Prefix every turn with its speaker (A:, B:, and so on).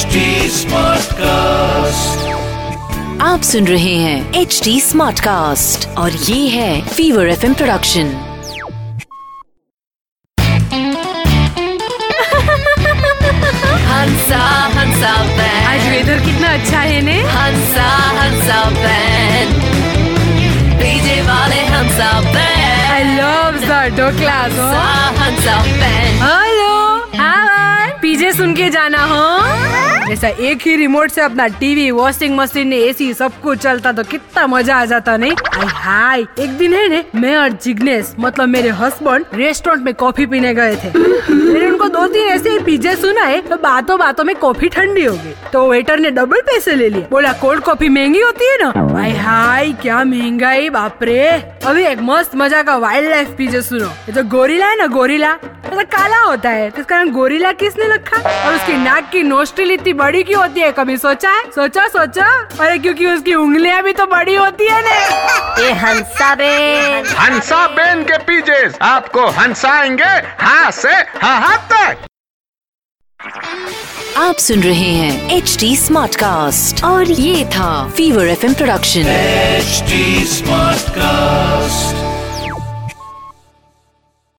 A: HD Smartcast.
B: आप सुन रहे हैं एच डी स्मार्ट कास्ट और ये है fever F M production
C: Hansa Hansa
D: आज वेदर कितना अच्छा है ने?
C: हंसा हंसा बैंड डीजे वाले Hansa band
D: I love the
C: Hansa Hansa band
D: hello hi PJ सुन के जाना हो? ऐसा एक ही रिमोट से अपना टीवी वॉशिंग मशीन एसी सब कुछ चलता तो कितना मज़ा आ जाता नहीं? आई हाय, एक दिन है ने, मैं और जिग्नेश मतलब मेरे हस्बैंड रेस्टोरेंट में कॉफ़ी पीने गए थे। मैंने उनको दो तीन ऐसे ही पीजे सुनाए तो बातों बातों में कॉफ़ी ठंडी हो गई। तो वेटर ने डबल पैसे ले लिए। बोला कोल्ड कॉफ़ी महँगी होती है ना? भाई हाय, क्या महँगाई, बाप रे। अभी एक मस्त मज़ा का वाइल्ड लाइफ पीजे सुनो। ये जो गोरिला है ना गोरिला तो काला होता है तो इसका नाम गोरिला किसने रखा? और उसकी नाक की नोस्ट्रिल इतनी बड़ी क्यों होती है? कभी सोचा है? सोचा सोचा। अरे क्योंकि उसकी उंगलियाँ भी तो बड़ी होती है ना।
C: ये हंसा बैंड
E: हंसा बेन के पीछे आपको हंसाएँगे हाँ से हाँ तक।
B: आप सुन रहे हैं एच डी स्मार्ट कास्ट और ये था fever F production
A: H smart Smartcast.